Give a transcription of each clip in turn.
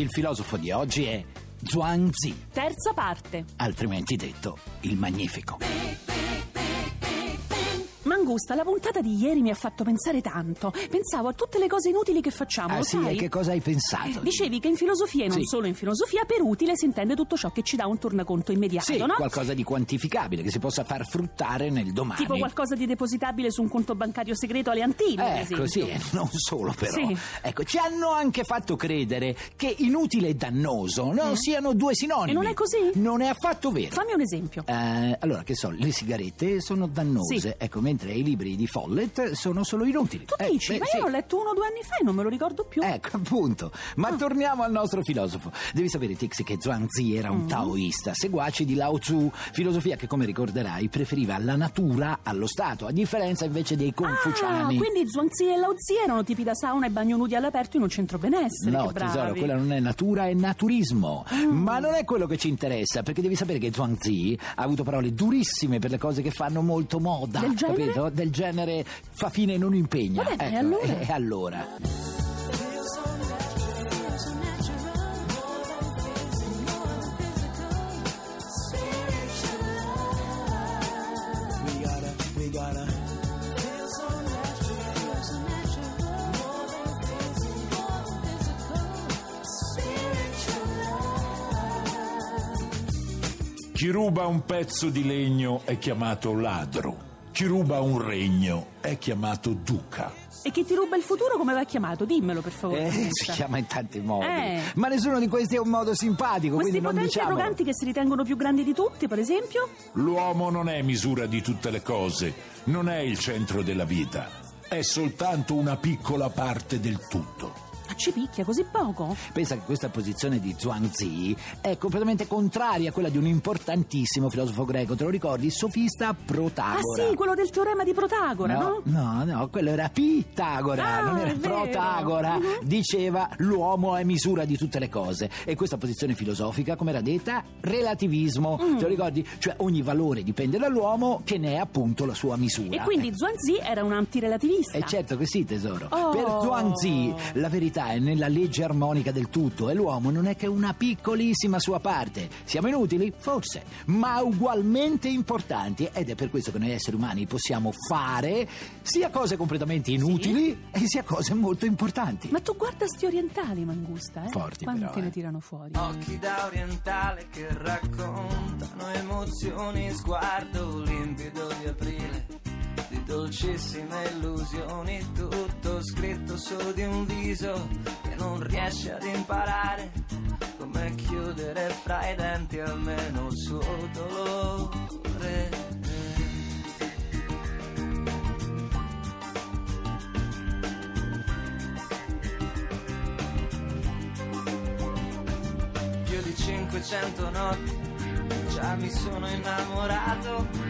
Il filosofo di oggi è Zhuangzi, Terza parte. altrimenti detto il Magnifico. Mangusta, la puntata di ieri mi ha fatto pensare tanto. Pensavo a tutte le cose inutili che facciamo, Ah sì, sai? e che cosa hai pensato? Dicevi che in filosofia e non Sì. solo in filosofia, per utile si intende tutto ciò che ci dà un tornaconto immediato, Sì, no? qualcosa di quantificabile che si possa far fruttare nel domani. Tipo qualcosa di depositabile su un conto bancario segreto alle Antille, ad Ecco, sì, non solo però. Sì. Ecco, ci hanno anche fatto credere che inutile e dannoso non siano due sinonimi. E non è così? Non è affatto vero. Fammi un esempio. Eh, allora, che so, le sigarette sono dannose, ecco, mentre i libri di Follett sono solo inutili. Tu Eh, dici, beh, ma sì. io l'ho letto uno o due anni fa e non me lo ricordo più. Ecco, appunto. Ma Ah. torniamo al nostro filosofo. Devi sapere, Tixi, che Zhuangzi era Mm. un taoista, seguace di Lao Tzu, filosofia che, come ricorderai, preferiva la natura allo Stato, a differenza invece dei Ah, confuciani. quindi Zhuangzi e Lao Tzu erano tipi da sauna e bagno nudi all'aperto in un centro benessere. No, tesoro, quella non è natura, è naturismo. Mm. Ma non è quello che ci interessa, perché devi sapere che Zhuangzi ha avuto parole durissime per le cose che fanno molto moda. Del genere? Capito? Del genere fa fine e non impegna. Vabbè, e Ecco, allora? E allora? Chi ruba un pezzo di legno è chiamato ladro. Chi ruba un regno è chiamato duca. E chi ti ruba il futuro come va chiamato? Dimmelo per favore. Eh, si chiama in tanti modi. Eh. Ma nessuno di questi è un modo simpatico, Questi potenti diciamo. arroganti che si ritengono più grandi di tutti, per esempio? L'uomo non è misura di tutte le cose, non è il centro della vita, è soltanto una piccola parte del tutto. Ma ci picchia così poco? Pensa che questa posizione di Zhuangzi è completamente contraria a quella di un importantissimo filosofo greco, te lo ricordi? Sofista Protagora. Ah sì, quello del teorema di Protagora, no? no, no, quello era Pitagora, Ah, non era. Protagora. Mhm. Diceva l'uomo è misura di tutte le cose. E questa posizione filosofica, come era detta, relativismo. Mm. Te lo ricordi? Cioè ogni valore dipende dall'uomo che ne è appunto la sua misura. E quindi Zhuangzi era un antirelativista. E certo che sì, tesoro. Oh. Per Zhuangzi la verità è nella legge armonica del tutto e l'uomo non è che una piccolissima sua parte. Siamo inutili? Forse, ma ugualmente importanti ed è per questo che noi esseri umani possiamo fare sia cose completamente inutili e sia cose molto importanti. Ma tu guarda sti orientali, Mangusta, eh? Forti Quante però, ne eh. tirano fuori? Occhi da orientale che raccontano emozioni, sguardo limpido di aprile, dolcissime illusioni, tutto scritto su di un viso che non riesce ad imparare come chiudere fra i denti almeno il suo dolore. più di 500 notti già mi sono innamorato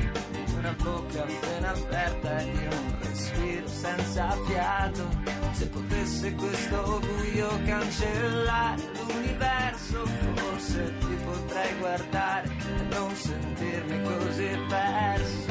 una bocca appena aperta e di un respiro senza fiato. Se potesse questo buio cancellare l'universo forse ti potrei guardare e non sentirmi così perso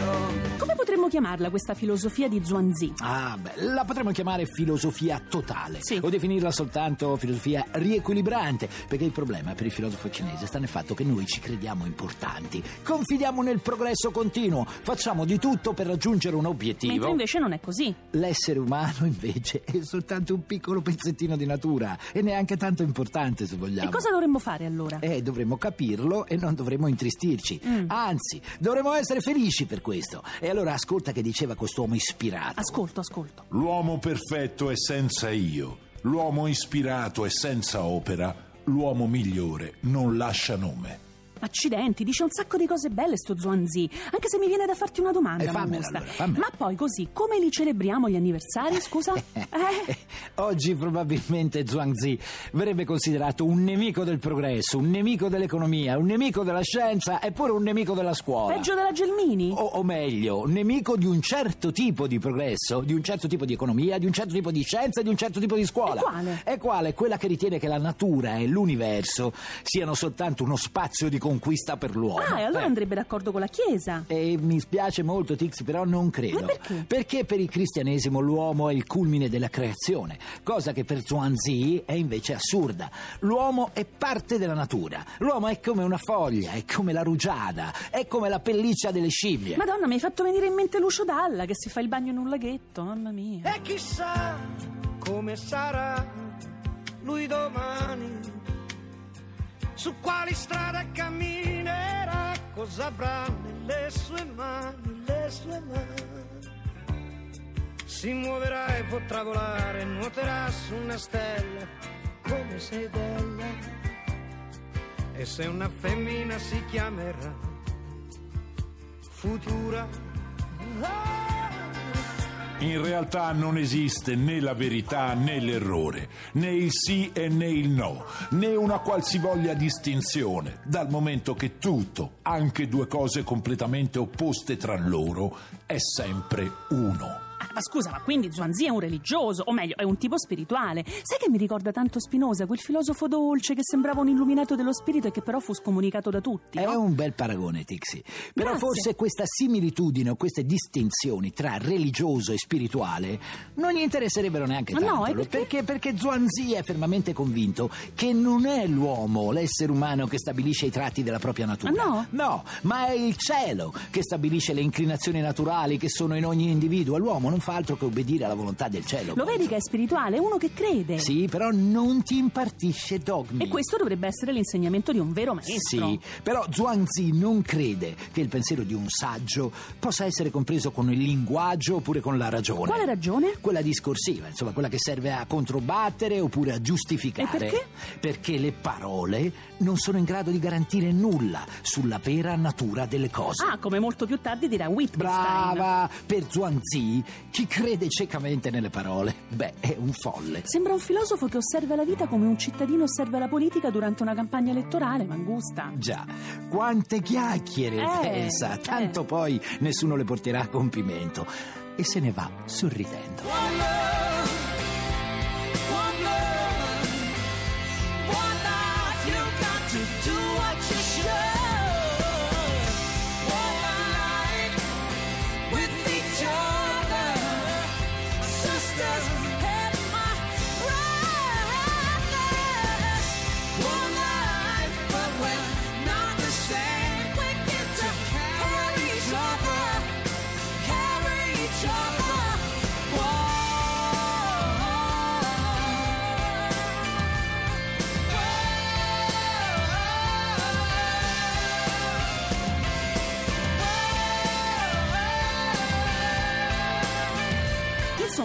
potremmo chiamarla questa filosofia di Zhuangzi? Ah, beh, la potremmo chiamare filosofia totale Sì. o definirla soltanto filosofia riequilibrante, perché il problema per il filosofo cinese sta nel fatto che noi ci crediamo importanti, confidiamo nel progresso continuo, facciamo di tutto per raggiungere un obiettivo. Mentre invece non è così. L'essere umano invece è soltanto un piccolo pezzettino di natura e neanche tanto importante se vogliamo. E cosa dovremmo fare allora? Eh, dovremmo capirlo e non dovremmo intristirci. Mm. Anzi, dovremmo essere felici per questo. E allora ascolta che diceva quest'uomo ispirato. Ascolto, ascolto. L'uomo perfetto è senza io, l'uomo ispirato è senza opera, l'uomo migliore non lascia nome. Accidenti, dice un sacco di cose belle sto Zuanzi, anche se mi viene da farti una domanda, Eh, fammela, allora, fammela. Ma poi così, come li celebriamo gli anniversari, scusa? Eh? Oggi probabilmente Zhuangzi verrebbe considerato un nemico del progresso, un nemico dell'economia, un nemico della scienza e pure un nemico della scuola. Peggio della Gelmini? O, o meglio, nemico di un certo tipo di progresso, di un certo tipo di economia, di un certo tipo di scienza, di un certo tipo di scuola. E quale? E quale? Quella che ritiene che la natura e l'universo siano soltanto uno spazio di conquista per l'uomo. Ah, e allora Eh. andrebbe d'accordo con la Chiesa. E mi spiace molto, Tix, però non credo. Ma perché? Perché per il cristianesimo l'uomo è il culmine della creazione, cosa che per Zhuangzi è invece assurda. L'uomo è parte della natura. L'uomo è come una foglia, è come la rugiada, è come la pelliccia delle scimmie. Madonna, mi hai fatto venire in mente Lucio Dalla che si fa il bagno in un laghetto, mamma mia. E chissà come sarà lui domani, su quali strade camminerà, cosa avrà nelle sue mani, le sue mani. Si muoverà e potrà volare, nuoterà su una stella, come sei bella. E se una femmina si chiamerà futura. Ah, In realtà non esiste né la verità né l'errore, né il sì e né il no, né una qualsivoglia distinzione, dal momento che tutto, anche due cose completamente opposte tra loro, è sempre uno. Ma scusa, ma quindi Zuanzi è un religioso, o meglio, è un tipo spirituale. Sai che mi ricorda tanto Spinoza, quel filosofo dolce che sembrava un illuminato dello spirito e che però fu scomunicato da tutti? È no? un bel paragone, Tixi. Però Grazie. forse questa similitudine o queste distinzioni tra religioso e spirituale non gli interesserebbero neanche Ma no, tanto. e perché? perché? Perché Zhuangzi è fermamente convinto che non è l'uomo, l'essere umano, che stabilisce i tratti della propria natura. No? No, ma è il cielo che stabilisce le inclinazioni naturali che sono in ogni individuo. L'uomo non fa altro che obbedire alla volontà del cielo. Lo vedi che è spirituale, è uno che crede. Sì, però non ti impartisce dogmi. E questo dovrebbe essere l'insegnamento di un vero maestro. Sì, però Zhuangzi non crede che il pensiero di un saggio possa essere compreso con il linguaggio oppure con la ragione. Quale ragione? Quella discorsiva, insomma, quella che serve a controbattere oppure a giustificare. E perché? Perché le parole non sono in grado di garantire nulla sulla vera natura delle cose. Ah, come molto più tardi dirà Wittgenstein. Brava! Per Zhuangzi, chi crede ciecamente nelle parole, beh, è un folle. Sembra un filosofo che osserva la vita come un cittadino osserva la politica durante una campagna elettorale, Mangusta. Già, quante chiacchiere, Eh, pensa, tanto eh. poi nessuno le porterà a compimento. E se ne va sorridendo.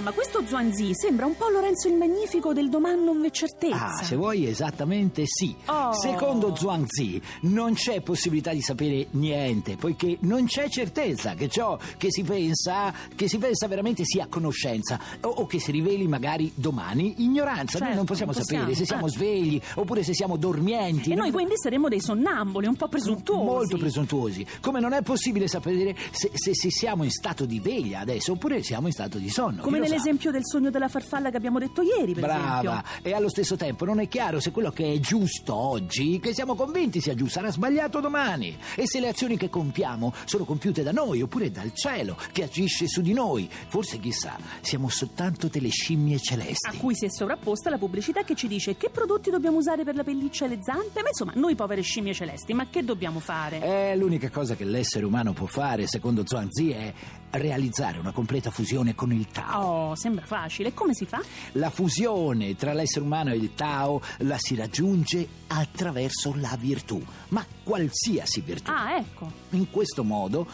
Insomma, questo Zuanzi sembra un po' Lorenzo il Magnifico del domani non v'è certezza. Ah, se vuoi esattamente sì. Oh. Secondo Zhuangzi non c'è possibilità di sapere niente, poiché non c'è certezza che ciò che si pensa, che si pensa veramente sia conoscenza o, o che si riveli magari domani ignoranza. noi Certo, non possiamo non sapere possiamo, se siamo eh. svegli oppure se siamo dormienti. E noi quindi saremmo dei sonnamboli, un po' presuntuosi. Molto presuntuosi. Come non è possibile sapere se, se- se siamo in stato di veglia adesso oppure siamo in stato di sonno. Come Chi lo sa? nell'esempio del sogno della farfalla che abbiamo detto ieri, per Brava, esempio. e allo stesso tempo non è chiaro se quello che è giusto oggi, che siamo convinti sia giusto, sarà sbagliato domani. E se le azioni che compiamo sono compiute da noi oppure dal cielo che agisce su di noi. Forse chissà, siamo soltanto delle scimmie A celesti. cui si è sovrapposta la pubblicità che ci dice che prodotti dobbiamo usare per la pelliccia e le zampe. Ma insomma, noi povere scimmie celesti, ma che dobbiamo fare? Eh, l'unica cosa che l'essere umano può fare, secondo Zhuangzi, è realizzare una completa fusione con il Tao. Oh, sembra facile. Come si fa? La fusione tra l'essere umano e il Tao la si raggiunge attraverso la virtù, ma qualsiasi virtù. Ah, ecco. In questo modo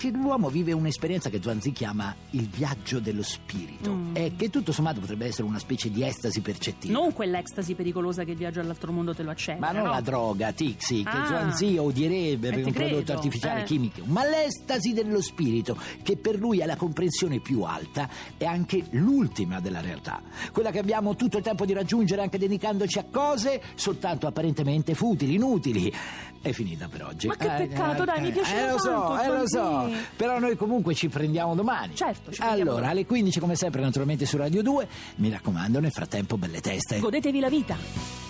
che l'uomo vive un'esperienza che Zhuangzi chiama il viaggio dello spirito Mm. e che tutto sommato potrebbe essere una specie di estasi percettiva. Non quell'ecstasy pericolosa che il viaggio all'altro mondo te lo accende. Ma non no? la droga, Tixi, che Ah. Zhuangzi odierebbe Eh, per un prodotto credo, artificiale eh. chimico, ma l'estasi dello spirito, che per lui è la comprensione più alta, è anche l'ultima della realtà. Quella che abbiamo tutto il tempo di raggiungere anche dedicandoci a cose soltanto apparentemente futili, inutili. È finita per oggi. Ma che peccato, dai, mi piaceva Eh, lo so, tanto, eh, lo so. Però noi comunque ci prendiamo domani. Certo, ci prendiamo Allora, alle 15 come sempre naturalmente su Radio 2. Mi raccomando, nel frattempo belle teste. Godetevi la vita.